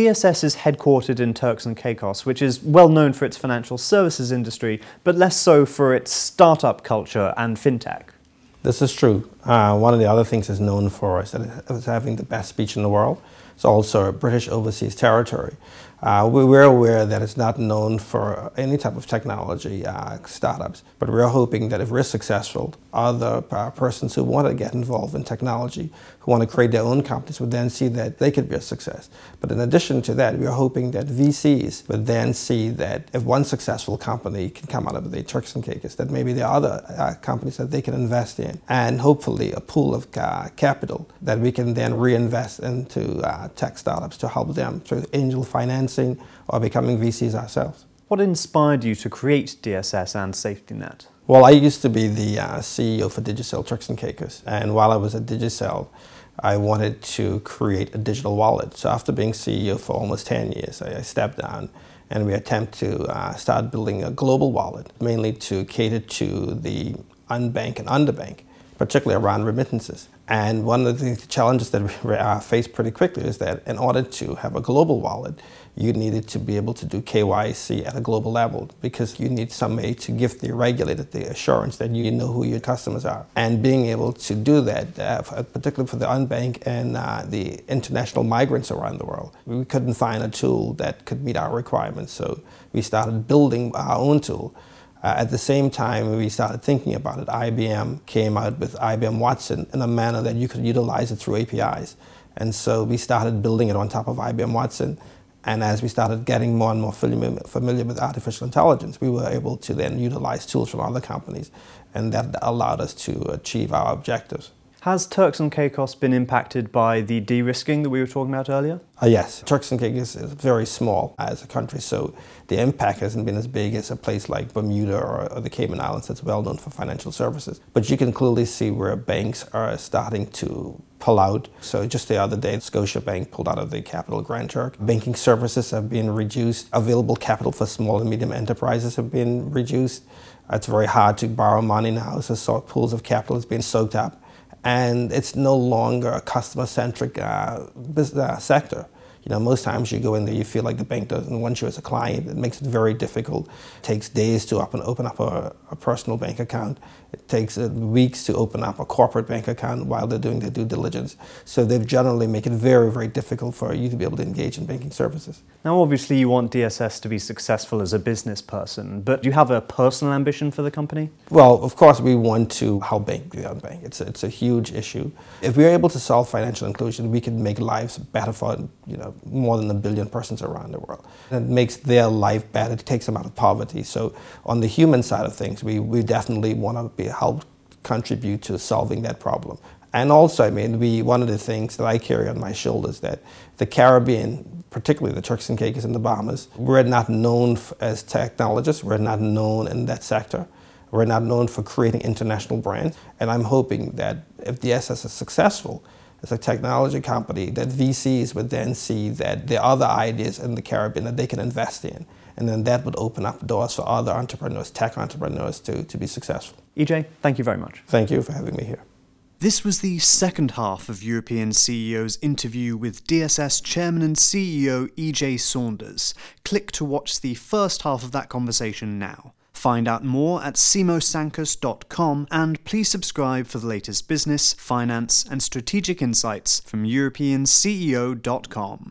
DSS is headquartered in Turks and Caicos, which is well known for its financial services industry, but less so for its startup culture and fintech. This is true. Uh, one of the other things it's known for is that it's having the best beach in the world. It's also a British overseas territory. Uh, we're aware that it's not known for any type of technology uh, startups, but we're hoping that if we're successful, other uh, persons who want to get involved in technology, who want to create their own companies, would then see that they could be a success. But in addition to that, we're hoping that VCs would then see that if one successful company can come out of the Turks and Caicos, that maybe there are other uh, companies that they can invest in, and hopefully a pool of uh, capital that we can then reinvest into uh, tech startups to help them through angel financing or becoming VCs ourselves. What inspired you to create DSS and SafetyNet? Well, I used to be the uh, CEO for Digicel Turks and Caicos, and while I was at Digicel, I wanted to create a digital wallet. So after being CEO for almost 10 years, I, I stepped down and we attempt to uh, start building a global wallet, mainly to cater to the unbanked and underbanked particularly around remittances. And one of the challenges that we uh, faced pretty quickly is that in order to have a global wallet, you needed to be able to do KYC at a global level because you need somebody to give the regulator the assurance that you know who your customers are. And being able to do that, uh, particularly for the unbanked and uh, the international migrants around the world, we couldn't find a tool that could meet our requirements. So we started building our own tool. Uh, at the same time, we started thinking about it. IBM came out with IBM Watson in a manner that you could utilize it through APIs. And so we started building it on top of IBM Watson. And as we started getting more and more familiar, familiar with artificial intelligence, we were able to then utilize tools from other companies. And that allowed us to achieve our objectives. Has Turks and Caicos been impacted by the de-risking that we were talking about earlier? Uh, yes, Turks and Caicos is very small as a country, so the impact hasn't been as big as a place like Bermuda or, or the Cayman Islands that's well known for financial services. But you can clearly see where banks are starting to pull out. So just the other day, Scotiabank pulled out of the Capital Grand Turk. Banking services have been reduced. Available capital for small and medium enterprises have been reduced. It's very hard to borrow money now, so pools of capital has been soaked up and it's no longer a customer-centric uh, business uh, sector. You know, most times you go in there, you feel like the bank doesn't want you as a client. It makes it very difficult. It takes days to open, open up a, a personal bank account. It takes uh, weeks to open up a corporate bank account while they're doing their due diligence. So they generally make it very, very difficult for you to be able to engage in banking services. Now, obviously, you want DSS to be successful as a business person, but do you have a personal ambition for the company? Well, of course, we want to help bank the unbanked. It's a, it's a huge issue. If we're able to solve financial inclusion, we can make lives better for you know more than a billion persons around the world. It makes their life better. It takes them out of poverty. So, on the human side of things, we, we definitely want to be help contribute to solving that problem. And also, I mean, we one of the things that I carry on my shoulders that the Caribbean, particularly the Turks and Caicos and the Bahamas, we're not known as technologists. We're not known in that sector. We're not known for creating international brands. And I'm hoping that if DSS is successful as a technology company, that VCs would then see that there are other ideas in the Caribbean that they can invest in and then that would open up doors for other entrepreneurs, tech entrepreneurs, to, to be successful. EJ, thank you very much. Thank you for having me here. This was the second half of European CEO's interview with DSS Chairman and CEO EJ Saunders. Click to watch the first half of that conversation now. Find out more at simosankos.com and please subscribe for the latest business, finance, and strategic insights from EuropeanCEO.com.